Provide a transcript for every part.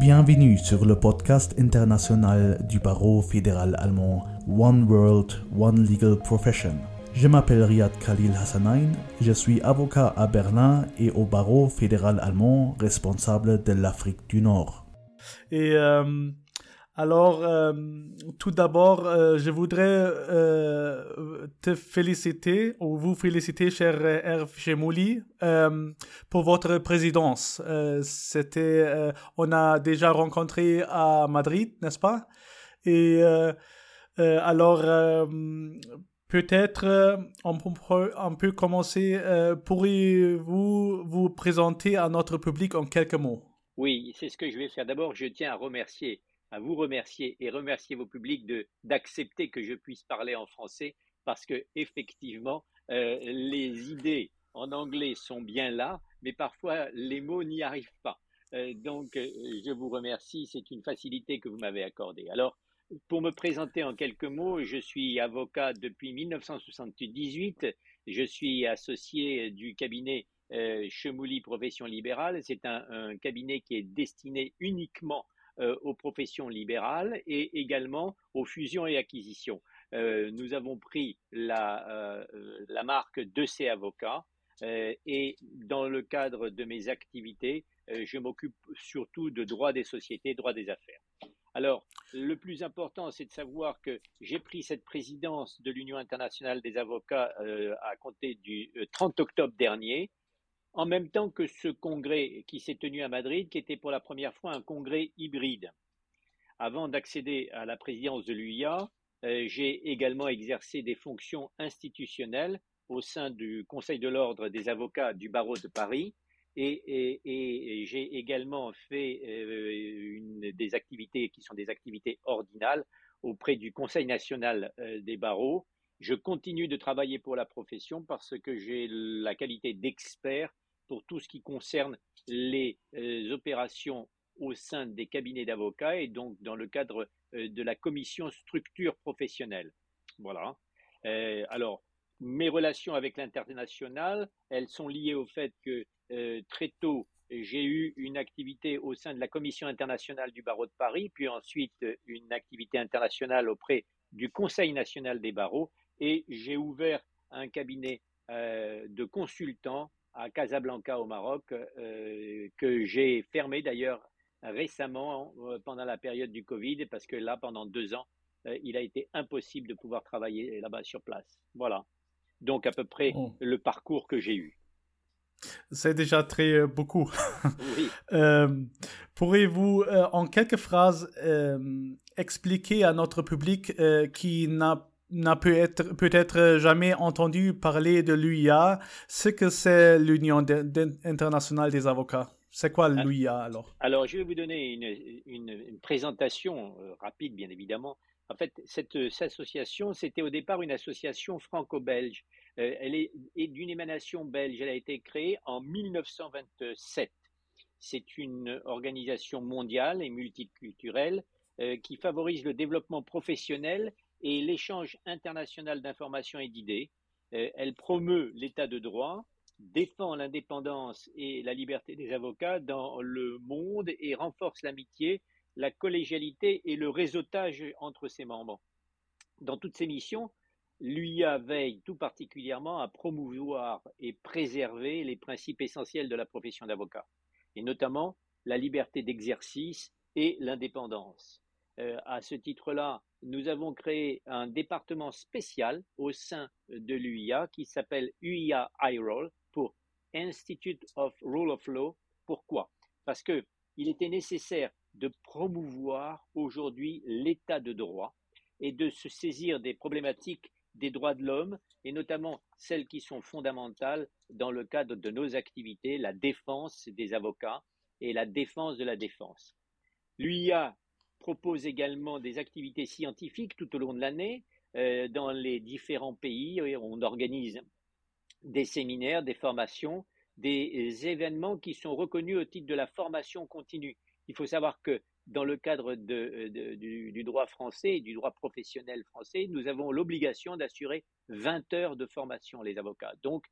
Bienvenue sur le podcast international du barreau fédéral allemand One World, One Legal Profession. Je m'appelle Riyad Khalil Hassanain, je suis avocat à Berlin et au barreau fédéral allemand responsable de l'Afrique du Nord. Euh, alors, euh, tout d'abord, euh, je voudrais euh, te féliciter, ou vous féliciter, cher Hervé Chemouli, pour votre présidence. C'était, on a déjà rencontré à Madrid, n'est-ce pas? Et alors, peut-être on on peut commencer. Pourriez-vous vous présenter à notre public en quelques mots? Oui, c'est ce que je vais faire. D'abord, je tiens à remercier à vous remercier et remercier vos publics de d'accepter que je puisse parler en français parce que effectivement euh, les idées en anglais sont bien là, mais parfois les mots n'y arrivent pas. Euh, donc euh, je vous remercie, c'est une facilité que vous m'avez accordée. Alors pour me présenter en quelques mots, je suis avocat depuis 1978. Je suis associé du cabinet euh, Chemouli Profession Libérale. C'est un, un, cabinet qui est destiné uniquement aux professions libérales et également aux fusions et acquisitions. Euh, nous avons pris euh, la marque de ces avocats et dans le cadre de mes activités, je m'occupe surtout de droit des sociétés, droit des affaires. Alors, le plus important, c'est de savoir que j'ai pris cette présidence de l'Union internationale des avocats à compter du 30 octobre dernier en même temps que ce congrès qui s'est tenu à Madrid, qui était pour la première fois un congrès hybride. Avant d'accéder à la présidence de l'UIA, euh, j'ai également exercé des fonctions institutionnelles au sein du Conseil de l'ordre des avocats du barreau de Paris et, j'ai également fait euh, des activités qui sont des activités ordinales auprès du Conseil national euh, des barreaux. Je continue de travailler pour la profession parce que j'ai la qualité d'expert pour tout ce qui concerne les euh, opérations au sein des cabinets d'avocats et donc dans le cadre euh, de la commission structure professionnelle. Voilà. Euh, alors, mes relations avec l'international, elles sont liées au fait que très tôt, j'ai eu une activité au sein de la commission internationale du barreau de Paris, puis ensuite une activité internationale auprès du Conseil national des barreaux, et j'ai ouvert un cabinet de consultants à Casablanca au Maroc, euh, que j'ai fermé d'ailleurs récemment euh, pendant la période du Covid, parce que là, pendant deux ans, euh, il a été impossible de pouvoir travailler là-bas sur place. Voilà. Donc à peu près oh. le parcours que j'ai eu. C'est déjà très beaucoup. Oui. Pourriez-vous, en quelques phrases, expliquer à notre public qui n'a n'a peut-être jamais entendu parler de l'UIA, ce que c'est l'Union internationale des avocats? C'est quoi ah. l'UIA alors? Alors, je vais vous donner une, une, présentation euh, rapide, bien évidemment. En fait, cette, association, c'était au départ une association franco-belge. Euh, elle est, est d'une émanation belge. Elle a été créée en 1927. C'est une organisation mondiale et multiculturelle euh, qui favorise le développement professionnel et l'échange international d'informations et d'idées. Euh, elle promeut l'état de droit, défend l'indépendance et la liberté des avocats dans le monde et renforce l'amitié, la collégialité et le réseautage entre ses membres. Dans toutes ses missions, l'UIA veille tout particulièrement à promouvoir et préserver les principes essentiels de la profession d'avocat, et notamment la liberté d'exercice et l'indépendance. Euh, à ce titre-là, nous avons créé un département spécial au sein de l'UIA qui s'appelle UIA IROL pour Institute of Rule of Law. Pourquoi? Parce qu'il était nécessaire de promouvoir aujourd'hui l'état de droit et de se saisir des problématiques des droits de l'homme et notamment celles qui sont fondamentales dans le cadre de nos activités, la défense des avocats et la défense de la défense. L'UIA propose également des activités scientifiques tout au long de l'année euh, dans les différents pays. On organise des séminaires, des formations, des événements qui sont reconnus au titre de la formation continue. Il faut savoir que dans le cadre du, du, droit français du droit professionnel français, nous avons l'obligation d'assurer 20 heures de formation, les avocats. Donc,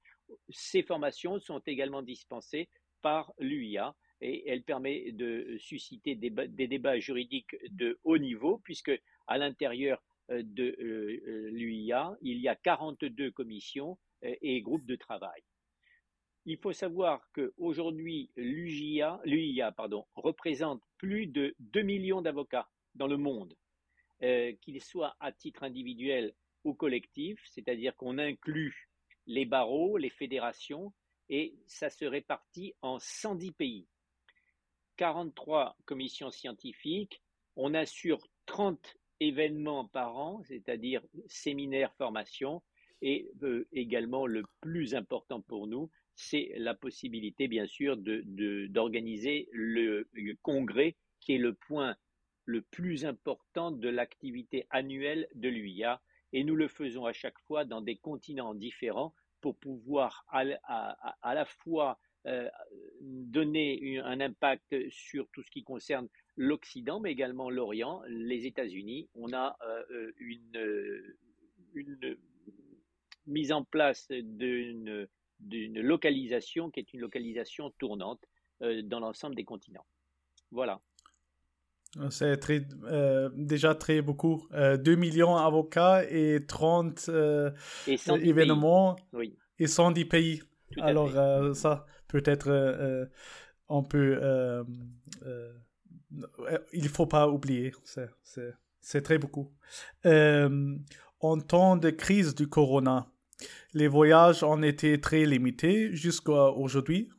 ces formations sont également dispensées par l'UIA et elle permet de susciter des, débats juridiques de haut niveau, puisque à l'intérieur de l'UIA, il y a 42 commissions et groupes de travail. Il faut savoir qu'aujourd'hui, l'UIA, représente plus de 2 millions d'avocats dans le monde, qu'ils soient à titre individuel ou collectif, c'est-à-dire qu'on inclut les barreaux, les fédérations, et ça se répartit en 110 pays. 43 commissions scientifiques, on assure 30 événements par an, c'est-à-dire séminaires, formations, et euh, également le plus important pour nous, c'est la possibilité, bien sûr, d'organiser le, congrès qui est le point le plus important de l'activité annuelle de l'UIA. Et nous le faisons à chaque fois dans des continents différents pour pouvoir à, la fois donner un impact sur tout ce qui concerne l'Occident, mais également l'Orient, les États-Unis. On a euh, une, une mise en place d'une localisation qui est une localisation tournante euh, dans l'ensemble des continents. Voilà. C'est très, euh, déjà très beaucoup. 2 euh, millions d'avocats et 30 événements oui. et 110 pays. Alors ça, peut-être on peut... il ne faut pas oublier, c'est très beaucoup. en temps de crise du corona, les voyages ont été très limités jusqu'à aujourd'hui.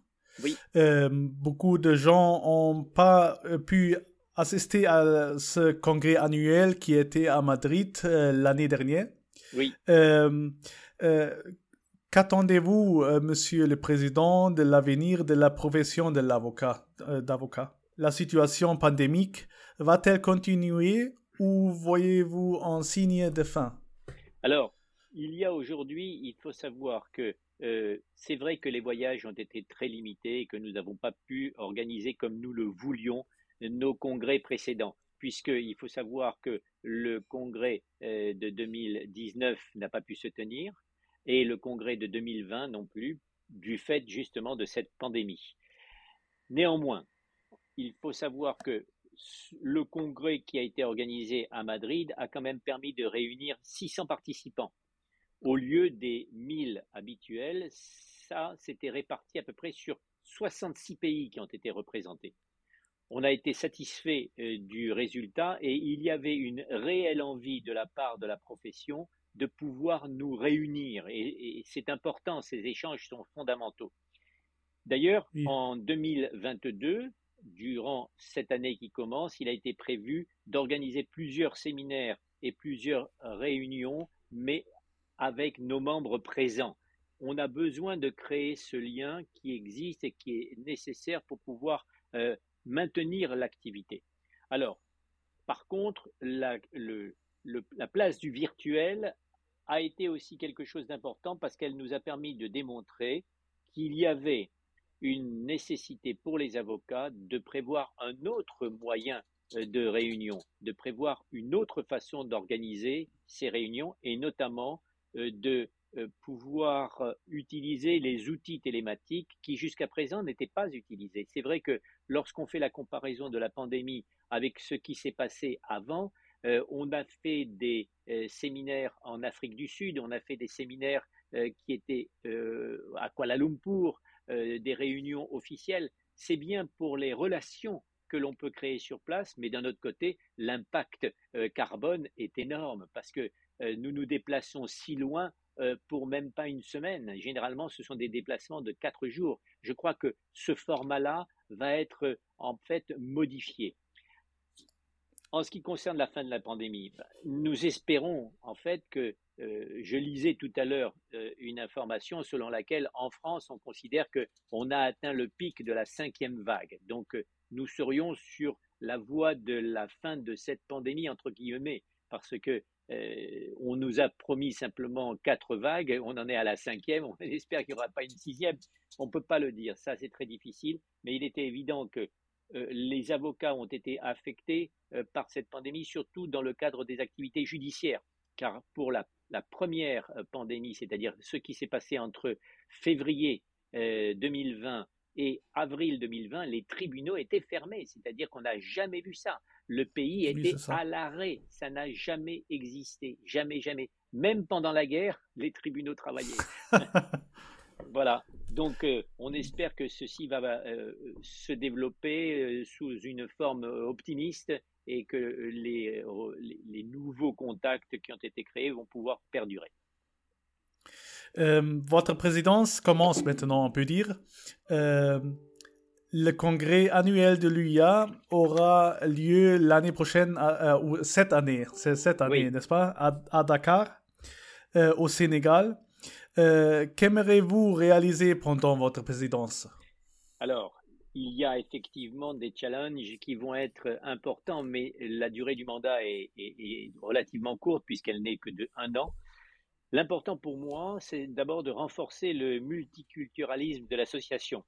Oui. Euh, beaucoup de gens n'ont pas euh, pu assister à ce congrès annuel qui était à Madrid euh, l'année dernière. Oui. Qu'attendez-vous, Monsieur le Président, de l'avenir de la profession l'avocat, d'avocat? La situation pandémique va-t-elle continuer ou voyez-vous un signe de fin? Alors, il y a aujourd'hui, il faut savoir que euh, c'est vrai que les voyages ont été très limités et que nous n'avons pas pu organiser comme nous le voulions nos congrès précédents, puisqu'il faut savoir que le congrès euh, de 2019 n'a pas pu se tenir et le congrès de 2020 non plus, du fait justement de cette pandémie. Néanmoins, il faut savoir que le congrès qui a été organisé à Madrid a quand même permis de réunir 600 participants au lieu des 1000 habituels, ça s'était réparti à peu près sur 66 pays qui ont été représentés. On a été satisfait euh, du résultat et il y avait une réelle envie de la part de la profession de pouvoir nous réunir. Et, c'est important, ces échanges sont fondamentaux. D'ailleurs, en 2022, durant cette année qui commence, il a été prévu d'organiser plusieurs séminaires et plusieurs réunions, mais avec nos membres présents. On a besoin de créer ce lien qui existe et qui est nécessaire pour pouvoir euh, maintenir l'activité. Alors, par contre, la, la place du virtuel a été aussi quelque chose d'important parce qu'elle nous a permis de démontrer qu'il y avait une nécessité pour les avocats de prévoir un autre moyen euh, de réunion, de prévoir une autre façon d'organiser ces réunions et notamment euh, de euh, pouvoir utiliser les outils télématiques qui jusqu'à présent n'étaient pas utilisés. C'est vrai que lorsqu'on fait la comparaison de la pandémie avec ce qui s'est passé avant, on a fait des séminaires en Afrique du Sud, on a fait des séminaires qui étaient à Kuala Lumpur, des réunions officielles. C'est bien pour les relations que l'on peut créer sur place, mais d'un autre côté, l'impact carbone est énorme parce que euh, nous nous déplaçons si loin euh, pour même pas une semaine. Généralement, ce sont des déplacements de quatre jours. Je crois que ce format-là va être en fait modifié. En ce qui concerne la fin de la pandémie, bah, nous espérons en fait que euh, je lisais tout à l'heure une information selon laquelle en France on considère qu'on a atteint le pic de la cinquième vague. Donc nous serions sur la voie de la fin de cette pandémie entre guillemets parce que euh, on nous a promis simplement quatre vagues, on en est à la cinquième, on espère qu'il n'y aura pas une sixième. On ne peut pas le dire, ça c'est très difficile, mais il était évident que euh, les avocats ont été affectés euh, par cette pandémie, surtout dans le cadre des activités judiciaires, car pour la, première pandémie, c'est-à-dire ce qui s'est passé entre février 2020 Et avril 2020, les tribunaux étaient fermés, c'est-à-dire qu'on n'a jamais vu ça. Le pays était à l'arrêt, ça n'a jamais existé, jamais, jamais. Même pendant la guerre, les tribunaux travaillaient. voilà. Donc, euh, on espère que ceci va euh, se développer euh, sous une forme optimiste et que les, les, nouveaux contacts qui ont été créés vont pouvoir perdurer. votre présidence commence maintenant, on peut dire. le congrès annuel de l'UIA aura lieu l'année prochaine, ou cette année, c'est cette année, n'est-ce pas, à, Dakar, au Sénégal. Euh, qu'aimerez-vous réaliser pendant votre présidence? Alors, il y a effectivement des challenges qui vont être importants, mais la durée du mandat est, relativement courte puisqu'elle n'est que de un an. L'important pour moi, c'est d'abord de renforcer le multiculturalisme de l'association.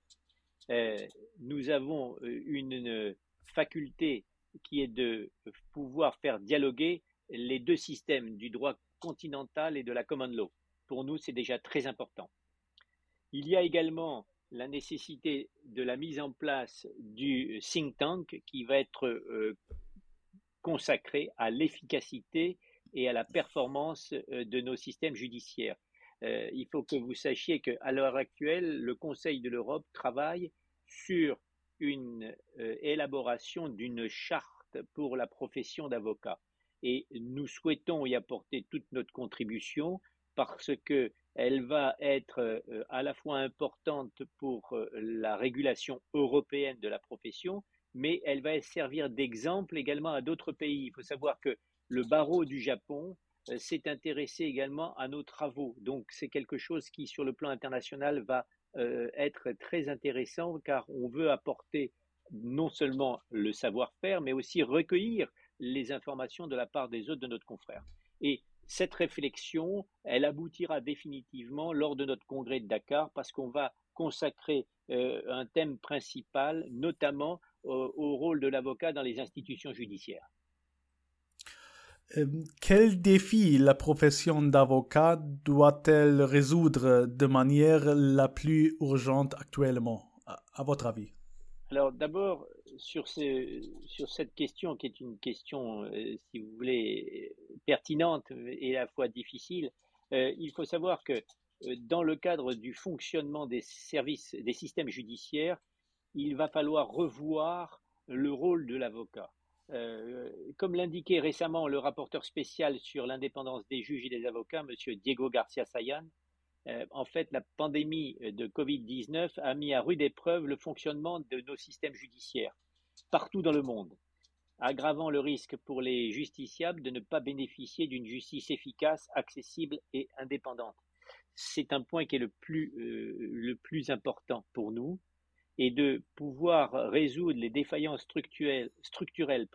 Euh, nous avons euh, une faculté qui est de pouvoir faire dialoguer les deux systèmes du droit continental et de la common law pour nous, c'est déjà très important. Il y a également la nécessité de la mise en place du think tank qui va être euh, consacré à l'efficacité et à la performance euh, de nos systèmes judiciaires. Euh, il faut que vous sachiez qu'à l'heure actuelle, le Conseil de l'Europe travaille sur une élaboration d'une charte pour la profession d'avocat. Et nous souhaitons y apporter toute notre contribution parce qu'elle va être euh, à la fois importante pour euh, la régulation européenne de la profession, mais elle va servir d'exemple également à d'autres pays. Il faut savoir que le barreau du Japon euh, s'est intéressé également à nos travaux. Donc c'est quelque chose qui, sur le plan international, va être très intéressant car on veut apporter non seulement le savoir-faire, mais aussi recueillir les informations de la part des autres de notre confrère. Et cette réflexion, elle aboutira définitivement lors de notre congrès de Dakar parce qu'on va consacrer euh, un thème principal, notamment au rôle de l'avocat dans les institutions judiciaires. Euh, quel défi la profession d'avocat doit-elle résoudre de manière la plus urgente actuellement, à votre avis? Alors d'abord, sur, cette question qui est une question, euh, si vous voulez, pertinente et à la fois difficile, euh, il faut savoir que euh, dans le cadre du fonctionnement des services, des systèmes judiciaires, il va falloir revoir le rôle de l'avocat. comme l'indiquait récemment le rapporteur spécial sur l'indépendance des juges et des avocats, M. Diego Garcia Sayan, en fait, la pandémie de Covid-19 a mis à rude épreuve le fonctionnement de nos systèmes judiciaires partout dans le monde, aggravant le risque pour les justiciables de ne pas bénéficier d'une justice efficace, accessible et indépendante. C'est un point qui est le plus, euh, important pour nous et de pouvoir résoudre les défaillances structurelles.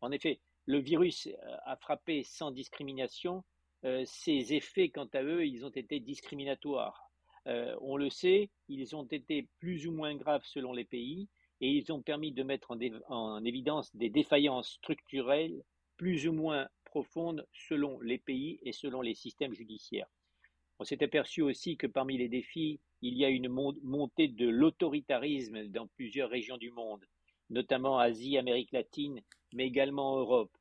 En effet, le virus a frappé sans discrimination. Euh, ses effets, quant à eux, ils ont été discriminatoires. Euh, on le sait, ils ont été plus ou moins graves selon les pays et ils ont permis de mettre en, évidence des défaillances structurelles plus ou moins profondes selon les pays et selon les systèmes judiciaires. On s'est aperçu aussi que parmi les défis, il y a une montée de l'autoritarisme dans plusieurs régions du monde, notamment Asie, Amérique latine, mais également Europe.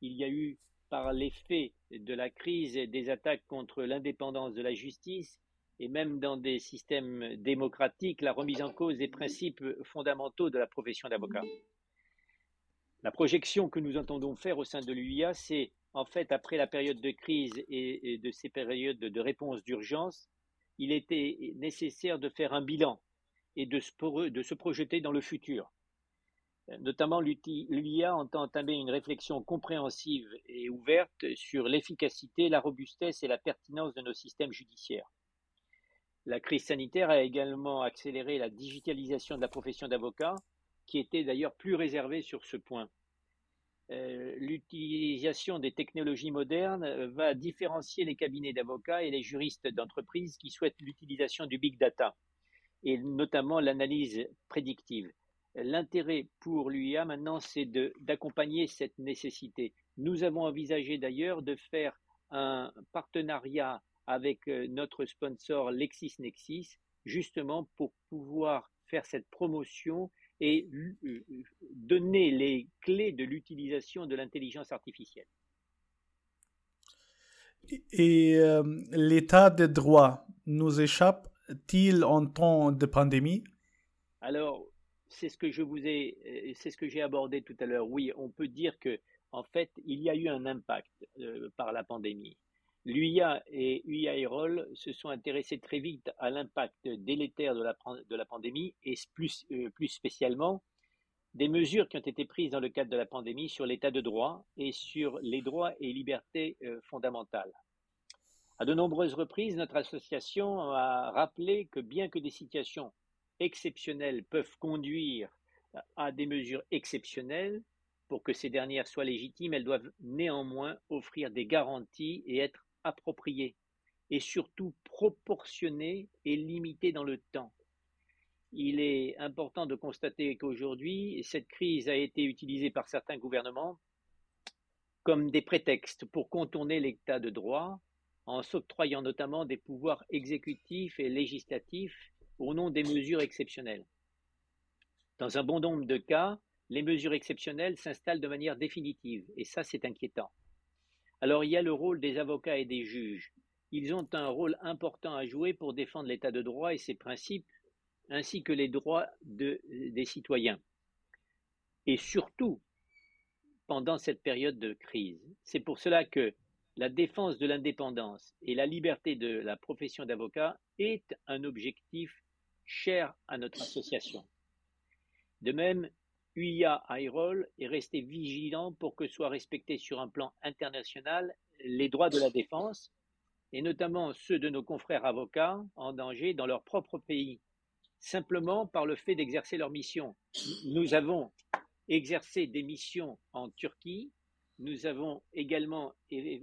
Il y a eu, par l'effet de la crise, des attaques contre l'indépendance de la justice et même dans des systèmes démocratiques, la remise en cause des principes fondamentaux de la profession d'avocat. La projection que nous entendons faire au sein de l'UIA, c'est en fait, après la période de crise et, de ces périodes de réponse d'urgence, il était nécessaire de faire un bilan et de se projeter dans le futur. Notamment, l'UIA entend entamer une réflexion compréhensive et ouverte sur l'efficacité, la robustesse et la pertinence de nos systèmes judiciaires. La crise sanitaire a également accéléré la digitalisation de la profession d'avocat, qui était d'ailleurs plus réservée sur ce point. Euh, l'utilisation des technologies modernes va différencier les cabinets d'avocats et les juristes d'entreprise qui souhaitent l'utilisation du big data, et notamment l'analyse prédictive. L'intérêt pour l'UIA maintenant, c'est d'accompagner cette nécessité. Nous avons envisagé d'ailleurs de faire un partenariat avec euh, notre sponsor LexisNexis, justement pour pouvoir faire cette promotion et donner les clés de l'utilisation de l'intelligence artificielle. Et l'état de droit nous échappe-t-il en temps de pandémie? Alors, c'est ce que je vous ai, euh, c'est ce que j'ai abordé tout à l'heure. Oui, on peut dire que en fait, il y a eu un impact euh, par la pandémie. L'UIA et UIA se sont intéressés très vite à l'impact délétère de la, pandémie et plus, euh, plus spécialement des mesures qui ont été prises dans le cadre de la pandémie sur l'état de droit et sur les droits et libertés fondamentales. À de nombreuses reprises, notre association a rappelé que bien que des situations exceptionnelles peuvent conduire à des mesures exceptionnelles. Pour que ces dernières soient légitimes, elles doivent néanmoins offrir des garanties et être appropriées, et surtout proportionnées et limitées dans le temps. Il est important de constater qu'aujourd'hui, cette crise a été utilisée par certains gouvernements comme des prétextes pour contourner l'état de droit, en s'octroyant notamment des pouvoirs exécutifs et législatifs au nom des mesures exceptionnelles. Dans un bon nombre de cas, les mesures exceptionnelles s'installent de manière définitive, et ça c'est inquiétant. Alors il y a le rôle des avocats et des juges. Ils ont un rôle important à jouer pour défendre l'état de droit et ses principes, ainsi que les droits des citoyens. Et surtout, pendant cette période de crise. C'est pour cela que la défense de l'indépendance et la liberté de la profession d'avocat est un objectif cher à notre association. De même, UIA IROL est resté vigilant pour que soient respectés sur un plan international les droits de la défense, et notamment ceux de nos confrères avocats en danger dans leur propre pays, simplement par le fait d'exercer leur mission. Nous avons exercé des missions en Turquie, nous avons également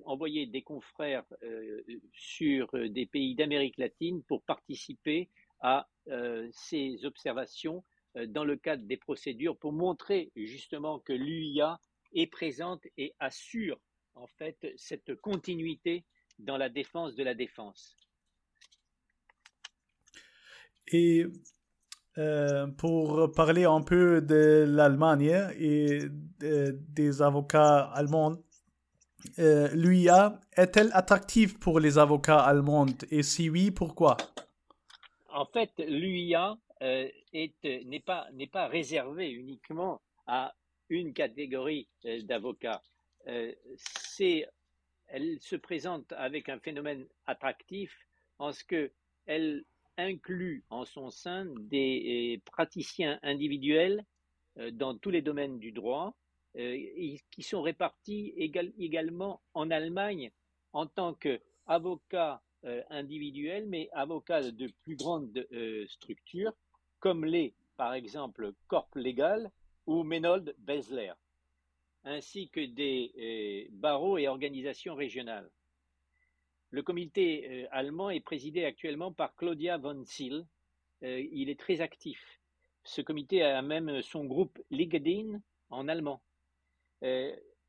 envoyé des confrères euh, sur des pays d'Amérique latine pour participer à euh, ces observations euh, dans le cadre des procédures pour montrer justement que l'UIA est présente et assure en fait cette continuité dans la défense de la défense. Et euh, pour parler un peu de l'Allemagne et des avocats allemands, l'UIA est-elle attractive pour les avocats allemands? Et si oui, pourquoi? En fait, l'UIA euh, n'est pas, pas réservé uniquement à une catégorie euh, d'avocats. Euh, elle se présente avec un phénomène attractif en ce qu'elle inclut en son sein des praticiens individuels dans tous les domaines du droit, qui sont répartis également en Allemagne en tant qu'avocats euh, individuels, mais avocats de plus grandes euh, structures, comme les, par exemple, Corp Legal ou Menold Besler, ainsi que des euh, barreaux et organisations régionales. Le comité allemand est présidé actuellement par Claudia von Ziel. il est très actif. Ce comité a même son groupe LinkedIn en allemand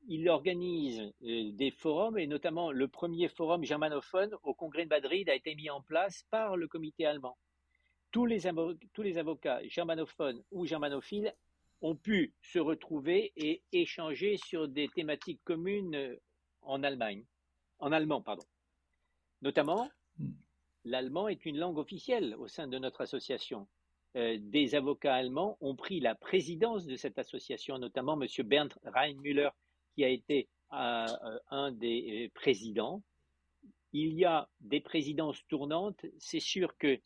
il organise euh, des forums et notamment le premier forum germanophone au Congrès de Madrid a été mis en place par le comité allemand. Tous les, tous les avocats germanophones ou germanophiles ont pu se retrouver et échanger sur des thématiques communes euh, en Allemagne, en allemand, pardon. Notamment, hmm. l'allemand est une langue officielle au sein de notre association. Euh, des avocats allemands ont pris la présidence de cette association, notamment M. Bernd Reinmüller, a été euh, euh, un des euh, présidents. Il y a des présidences tournantes. C'est sûr que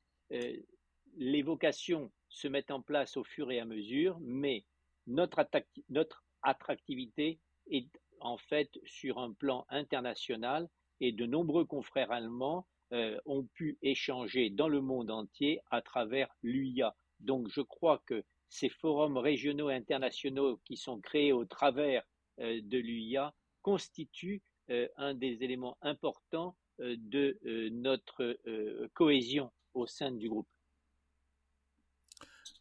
les vocations se mettent en place au fur et à mesure, mais notre, notre attractivité est en fait sur un plan international et de nombreux confrères allemands ont pu échanger dans le monde entier à travers l'UIA. Donc je crois que ces forums régionaux et internationaux qui sont créés au travers de l'UIA constitue euh, un des éléments importants euh, de notre cohésion au sein du groupe.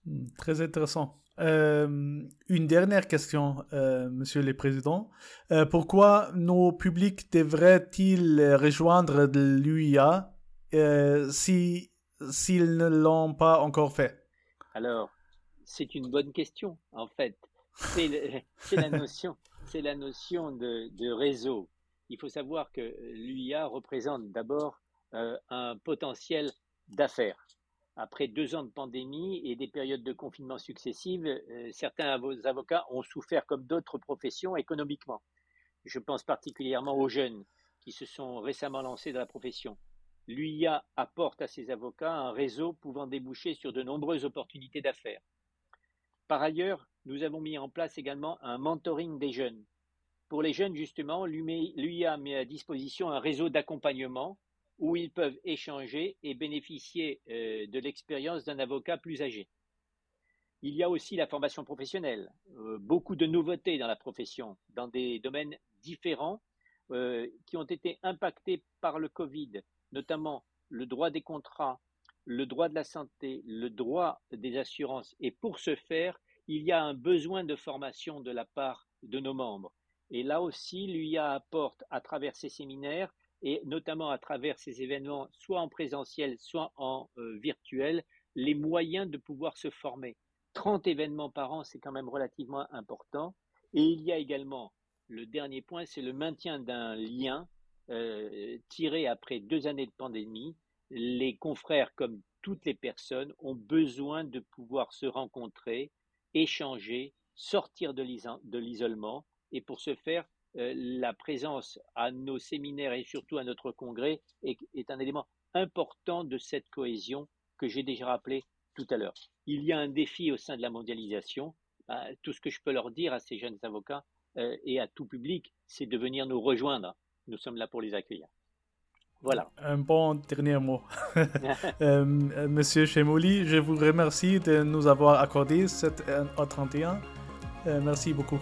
Hmm, très intéressant. une dernière question, Monsieur le Président. pourquoi nos publics devraient-ils rejoindre l'UIA si s'ils ne l'ont pas encore fait? Alors, c'est une bonne question, en fait. C'est la notion, c'est la notion de, réseau. Il faut savoir que l'UIA représente d'abord euh, un potentiel d'affaires. Après deux ans de pandémie et des périodes de confinement successives, euh, certains avocats ont souffert comme d'autres professions économiquement. Je pense particulièrement aux jeunes qui se sont récemment lancés dans la profession. L'UIA apporte à ses avocats un réseau pouvant déboucher sur de nombreuses opportunités d'affaires. Par ailleurs, nous avons mis en place également un mentoring des jeunes. Pour les jeunes, justement, l'UIA met à disposition un réseau d'accompagnement où ils peuvent échanger et bénéficier euh, de l'expérience d'un avocat plus âgé. Il y a aussi la formation professionnelle, euh, beaucoup de nouveautés dans la profession, dans des domaines différents euh, qui ont été impactés par le Covid, notamment le droit des contrats, le droit de la santé, le droit des assurances. Et pour ce faire, il y a un besoin de formation de la part de nos membres. Et là aussi, l'UIA apporte à travers ces séminaires et notamment à travers ces événements, soit en présentiel, soit en euh, virtuel, les moyens de pouvoir se former. 30 événements par an, c'est quand même relativement important. Et il y a également, le dernier point, c'est le maintien d'un lien euh, tiré après deux années de pandémie. Les confrères, comme toutes les personnes, ont besoin de pouvoir se rencontrer, échanger, sortir de l'isolement. Et pour ce faire, euh, la présence à nos séminaires et surtout à notre congrès est, un élément important de cette cohésion que j'ai déjà rappelé tout à l'heure. Il y a un défi au sein de la mondialisation. Bah, tout ce que je peux leur dire à ces jeunes avocats euh, et à tout public, c'est de venir nous rejoindre. Nous sommes là pour les accueillir. Voilà. Un bon dernier mot. Euh, monsieur Chemouli, je vous remercie de nous avoir accordé cet 31. merci beaucoup.